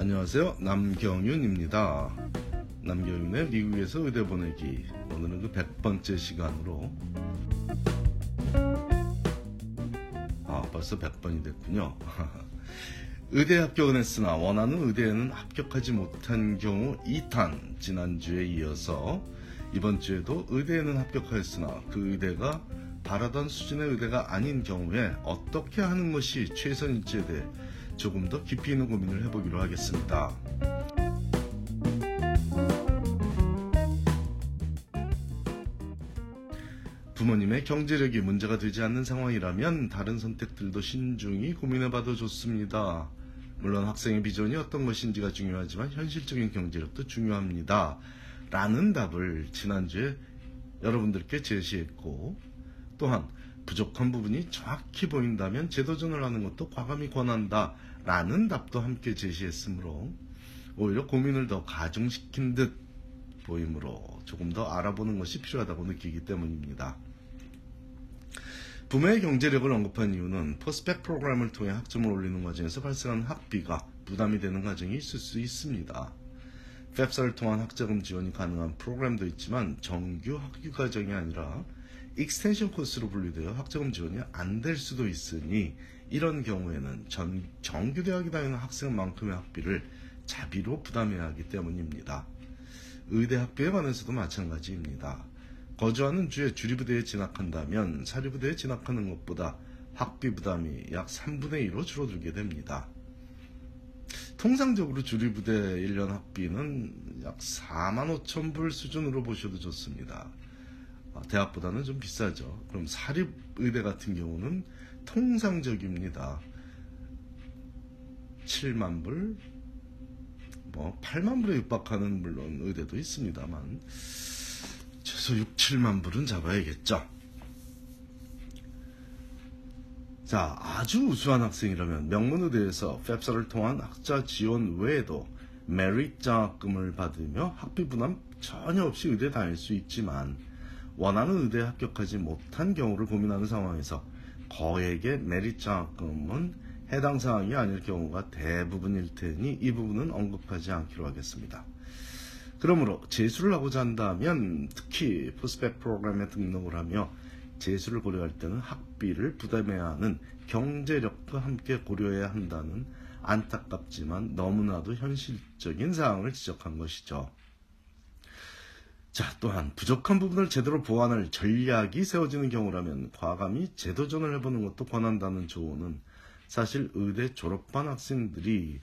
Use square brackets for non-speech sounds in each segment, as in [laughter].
안녕하세요. 남경윤입니다. 남경윤의 미국에서 의대 보내기. 오늘은 그 100번째 시간으로. 아, 벌써 100번이 됐군요. [laughs] 의대 합격은 했으나 원하는 의대에는 합격하지 못한 경우 2탄 지난주에 이어서 이번 주에도 의대에는 합격하였으나 그 의대가 바라던 수준의 의대가 아닌 경우에 어떻게 하는 것이 최선일지에 대해 조금 더 깊이 있는 고민을 해보기로 하겠습니다. 부모님의 경제력이 문제가 되지 않는 상황이라면 다른 선택들도 신중히 고민해봐도 좋습니다. 물론 학생의 비전이 어떤 것인지가 중요하지만 현실적인 경제력도 중요합니다. 라는 답을 지난주에 여러분들께 제시했고 또한 부족한 부분이 정확히 보인다면 재도전을 하는 것도 과감히 권한다 라는 답도 함께 제시했으므로 오히려 고민을 더 가중시킨 듯 보이므로 조금 더 알아보는 것이 필요하다고 느끼기 때문입니다. 부모의 경제력을 언급한 이유는 포스펙 프로그램을 통해 학점을 올리는 과정에서 발생하는 학비가 부담이 되는 과정이 있을 수 있습니다. 펩사를 통한 학자금 지원이 가능한 프로그램도 있지만 정규 학위 과정이 아니라 extension course로 분류되어 학자금 지원이 안 될 수도 있으니 이런 경우에는 전, 정규대학에 다니는 학생만큼의 학비를 자비로 부담해야 하기 때문입니다. 의대 학비에 관해서도 마찬가지입니다. 거주하는 주에 주립의대에 진학한다면 사립의대에 진학하는 것보다 학비 부담이 약 3분의 1로 줄어들게 됩니다. 통상적으로 주립의대 1년 학비는 약 4만 5천 불 수준으로 보셔도 좋습니다. 아, 대학보다는 좀 비싸죠. 그럼 사립의대 같은 경우는 통상적입니다. 7만 불, 뭐 8만 불에 육박하는 물론 의대도 있습니다만 최소 6, 7만 불은 잡아야겠죠. 자, 아주 우수한 학생이라면 명문의대에서 펩사를 통한 학자 지원 외에도 메리트 장학금을 받으며 학비 부담 전혀 없이 의대 다닐 수 있지만 원하는 의대에 합격하지 못한 경우를 고민하는 상황에서 거액의 메리트 장학금은 해당 사항이 아닐 경우가 대부분일 테니 이 부분은 언급하지 않기로 하겠습니다. 그러므로 재수를 하고자 한다면 특히 포스펙 프로그램에 등록을 하며 재수를 고려할 때는 학비를 부담해야 하는 경제력과 함께 고려해야 한다는 안타깝지만 너무나도 현실적인 사항을 지적한 것이죠. 자, 또한 부족한 부분을 제대로 보완할 전략이 세워지는 경우라면 과감히 재도전을 해보는 것도 권한다는 조언은 사실 의대 졸업반 학생들이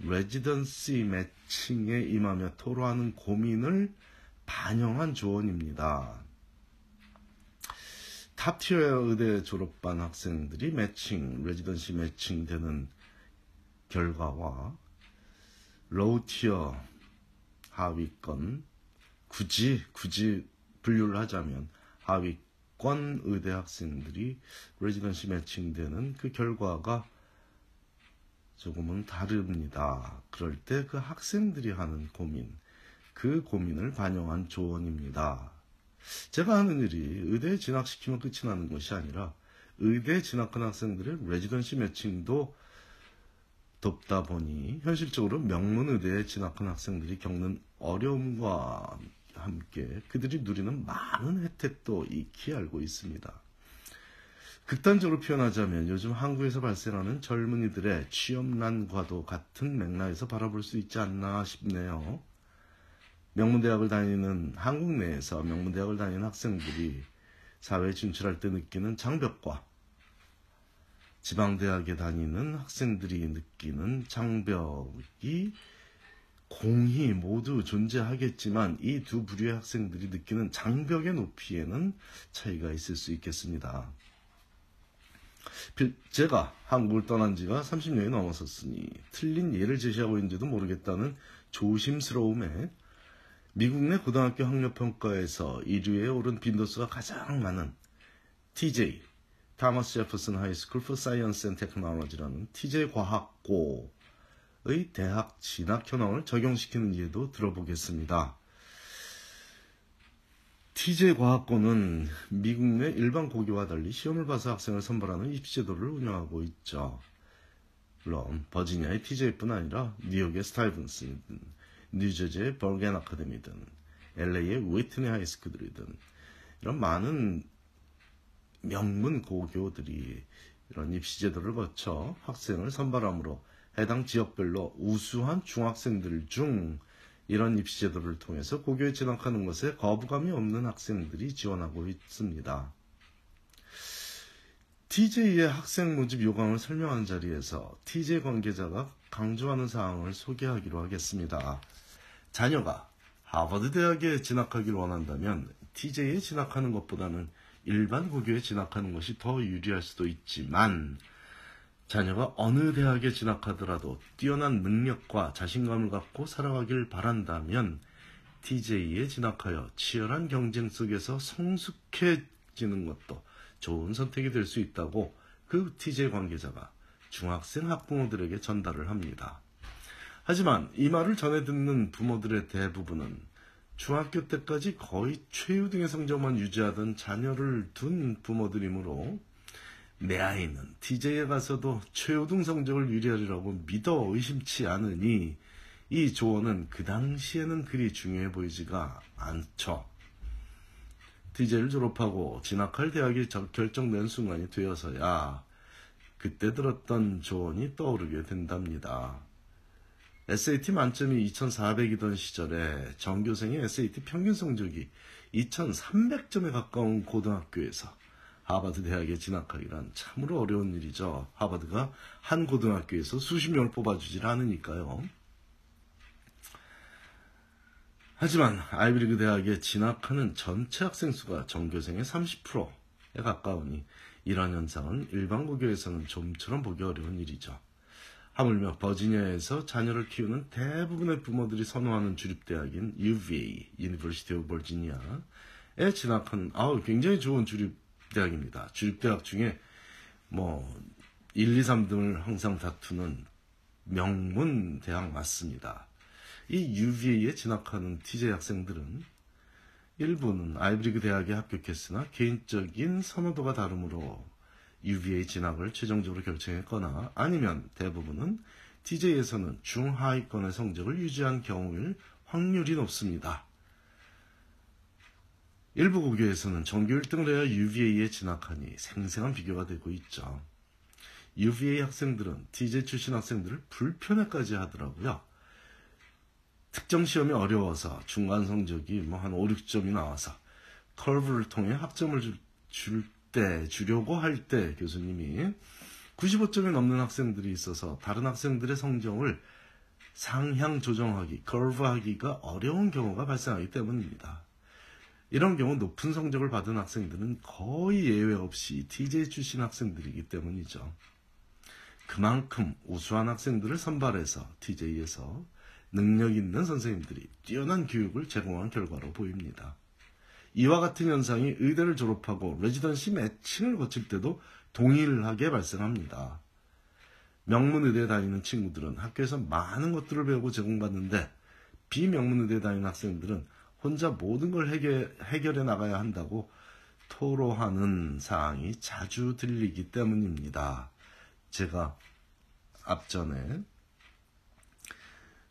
레지던시 매칭에 임하며 토로하는 고민을 반영한 조언입니다. 탑티어 의대 졸업반 학생들이 매칭, 레지던시 매칭 되는 결과와 low tier 하위권, 굳이, 굳이 분류를 하자면 하위권 의대 학생들이 residency matching 되는 그 결과가 조금은 다릅니다. 그럴 때 그 학생들이 하는 고민, 그 고민을 반영한 조언입니다. 제가 하는 일이 의대에 진학시키면 끝이 나는 것이 아니라 의대에 진학한 학생들의 residency matching도 돕다 보니 현실적으로 명문 의대에 진학한 학생들이 겪는 어려움과 함께 그들이 누리는 많은 혜택도 익히 알고 있습니다. 극단적으로 표현하자면 요즘 한국에서 발생하는 젊은이들의 취업난과도 같은 맥락에서 바라볼 수 있지 않나 싶네요. 명문대학을 다니는 한국 내에서 명문대학을 다니는 학생들이 사회에 진출할 때 느끼는 장벽과 지방대학에 다니는 학생들이 느끼는 장벽이 공히 모두 존재하겠지만 이 두 부류의 학생들이 느끼는 장벽의 높이에는 차이가 있을 수 있겠습니다. 제가 한국을 떠난 지가 30년이 넘었었으니 틀린 예를 제시하고 있는지도 모르겠다는 조심스러움에 미국 내 고등학교 학력 평가에서 1위에 오른 빈도수가 가장 많은 TJ, Thomas Jefferson High School for Science and Technology라는 TJ 과학고 의 대학 진학 현황을 적용시키는 예도 들어보겠습니다. TJ 과학고는 미국 내 일반 고교와 달리 시험을 봐서 학생을 선발하는 입시제도를 운영하고 있죠. 물론 버지니아의 TJ뿐 아니라 뉴욕의 스타이브슨트든 뉴저지의 벌겐 아카데미든 LA의 위트니 하이스쿨들이든 이런 많은 명문 고교들이 이런 입시 제도를 거쳐 학생을 선발함으로 해당 지역별로 우수한 중학생들 중 이런 입시 제도를 통해서 고교에 진학하는 것에 거부감이 없는 학생들이 지원하고 있습니다. TJ의 학생 모집 요강을 설명하는 자리에서 TJ 관계자가 강조하는 사항을 소개하기로 하겠습니다. 자녀가 하버드 대학에 진학하길 원한다면 TJ에 진학하는 것보다는 일반 고교에 진학하는 것이 더 유리할 수도 있지만 자녀가 어느 대학에 진학하더라도 뛰어난 능력과 자신감을 갖고 살아가길 바란다면 TJ에 진학하여 치열한 경쟁 속에서 성숙해지는 것도 좋은 선택이 될 수 있다고 그 TJ 관계자가 중학생 학부모들에게 전달을 합니다. 하지만 이 말을 전해 듣는 부모들의 대부분은 중학교 때까지 거의 최유등의 성적만 유지하던 자녀를 둔 부모들이므로 내 아이는 TJ에 가서도 최우등 성적을 유지하리라고 믿어 의심치 않으니 이 조언은 그 당시에는 그리 중요해 보이지가 않죠. TJ를 졸업하고 진학할 대학이 결정된 순간이 되어서야 그때 들었던 조언이 떠오르게 된답니다. SAT 만점이 2400이던 시절에 전교생의 SAT 평균 성적이 2300점에 가까운 고등학교에서 하버드 대학에 진학하기란 참으로 어려운 일이죠. 하버드가 한 고등학교에서 수십 명을 뽑아주질 않으니까요. 하지만 아이비리그 대학에 진학하는 전체 학생 수가 전교생의 30%에 가까우니 이러한 현상은 일반 고교에서는 좀처럼 보기 어려운 일이죠. 하물며 버지니아에서 자녀를 키우는 대부분의 부모들이 선호하는 주립대학인 UVA, University of Virginia에 진학한 아우 굉장히 좋은 주립 대학입니다. 주립대학 중에 뭐 1, 2, 3등을 항상 다투는 명문 대학 맞습니다. 이 UVA에 진학하는 TJ 학생들은 일부는 아이브리그 대학에 합격했으나 개인적인 선호도가 다르므로 UVA 진학을 최종적으로 결정했거나 아니면 대부분은 TJ에서는 중하위권의 성적을 유지한 경우일 확률이 높습니다. 일부 고교에서는 정규 1등을 해야 UVA에 진학하니 생생한 비교가 되고 있죠. UVA 학생들은 TJ 출신 학생들을 불편해까지 하더라고요. 특정 시험이 어려워서 중간 성적이 뭐 한 5, 6점이 나와서 컬브를 통해 학점을 줄 때, 주려고 할 때 교수님이 95점이 넘는 학생들이 있어서 다른 학생들의 성적을 상향 조정하기, 컬브하기가 어려운 경우가 발생하기 때문입니다. 이런 경우 높은 성적을 받은 학생들은 거의 예외 없이 TJ 출신 학생들이기 때문이죠. 그만큼 우수한 학생들을 선발해서 TJ에서 능력 있는 선생님들이 뛰어난 교육을 제공한 결과로 보입니다. 이와 같은 현상이 의대를 졸업하고 레지던시 매칭을 거칠 때도 동일하게 발생합니다. 명문의대에 다니는 친구들은 학교에서 많은 것들을 배우고 제공받는데 비명문의대에 다니는 학생들은 혼자 모든 걸 해결, 해결해 나가야 한다고 토로하는 사항이 자주 들리기 때문입니다. 제가 앞전에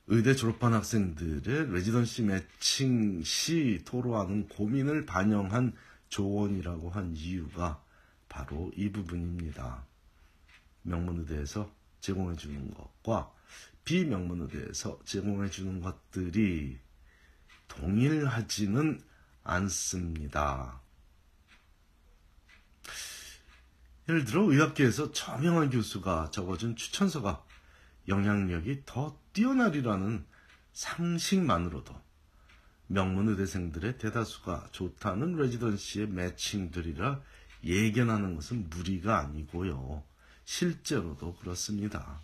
의대 졸업한 학생들의 레지던시 매칭 시 토로하는 고민을 반영한 조언이라고 한 이유가 바로 이 부분입니다. 명문의대에서 제공해 주는 것과 비명문의대에서 제공해 주는 것들이 동일하지는 않습니다. 예를 들어 의학계에서 저명한 교수가 적어준 추천서가 영향력이 더 뛰어나리라는 상식만으로도 명문의대생들의 대다수가 좋다는 레지던시의 매칭들이라 예견하는 것은 무리가 아니고요. 실제로도 그렇습니다.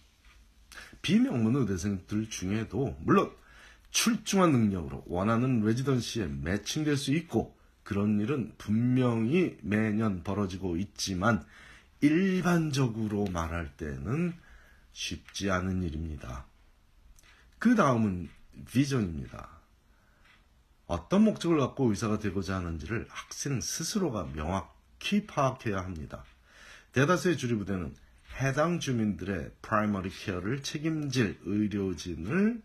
비명문의대생들 중에도 물론 출중한 능력으로 원하는 레지던시에 매칭될 수 있고 그런 일은 분명히 매년 벌어지고 있지만 일반적으로 말할 때는 쉽지 않은 일입니다. 그 다음은 비전입니다. 어떤 목적을 갖고 의사가 되고자 하는지를 학생 스스로가 명확히 파악해야 합니다. 대다수의 주립의대는 해당 주민들의 primary care를 책임질 의료진을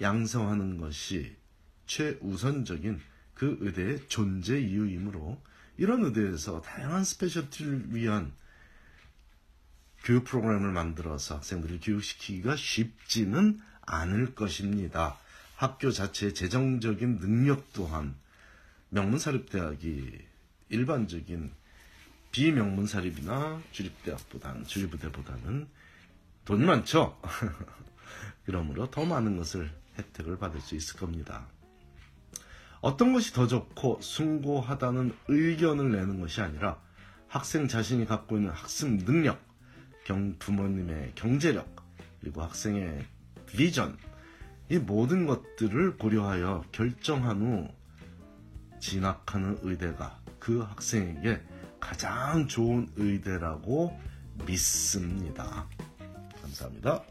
양성하는 것이 최우선적인 그 의대의 존재 이유이므로 이런 의대에서 다양한 스페셜티를 위한 교육 프로그램을 만들어서 학생들을 교육시키기가 쉽지는 않을 것입니다. 학교 자체의 재정적인 능력 또한 명문사립대학이 일반적인 비명문사립이나 주립대학보다는 주립부대보다는 돈이 많죠. [laughs] 그러므로 더 많은 것을 혜택을 받을 수 있을 겁니다. 어떤 것이 더 좋고 숭고하다는 의견을 내는 것이 아니라 학생 자신이 갖고 있는 학습 능력, 경, 부모님의 경제력, 그리고 학생의 비전, 이 모든 것들을 고려하여 결정한 후 진학하는 의대가 그 학생에게 가장 좋은 의대라고 믿습니다. 감사합니다.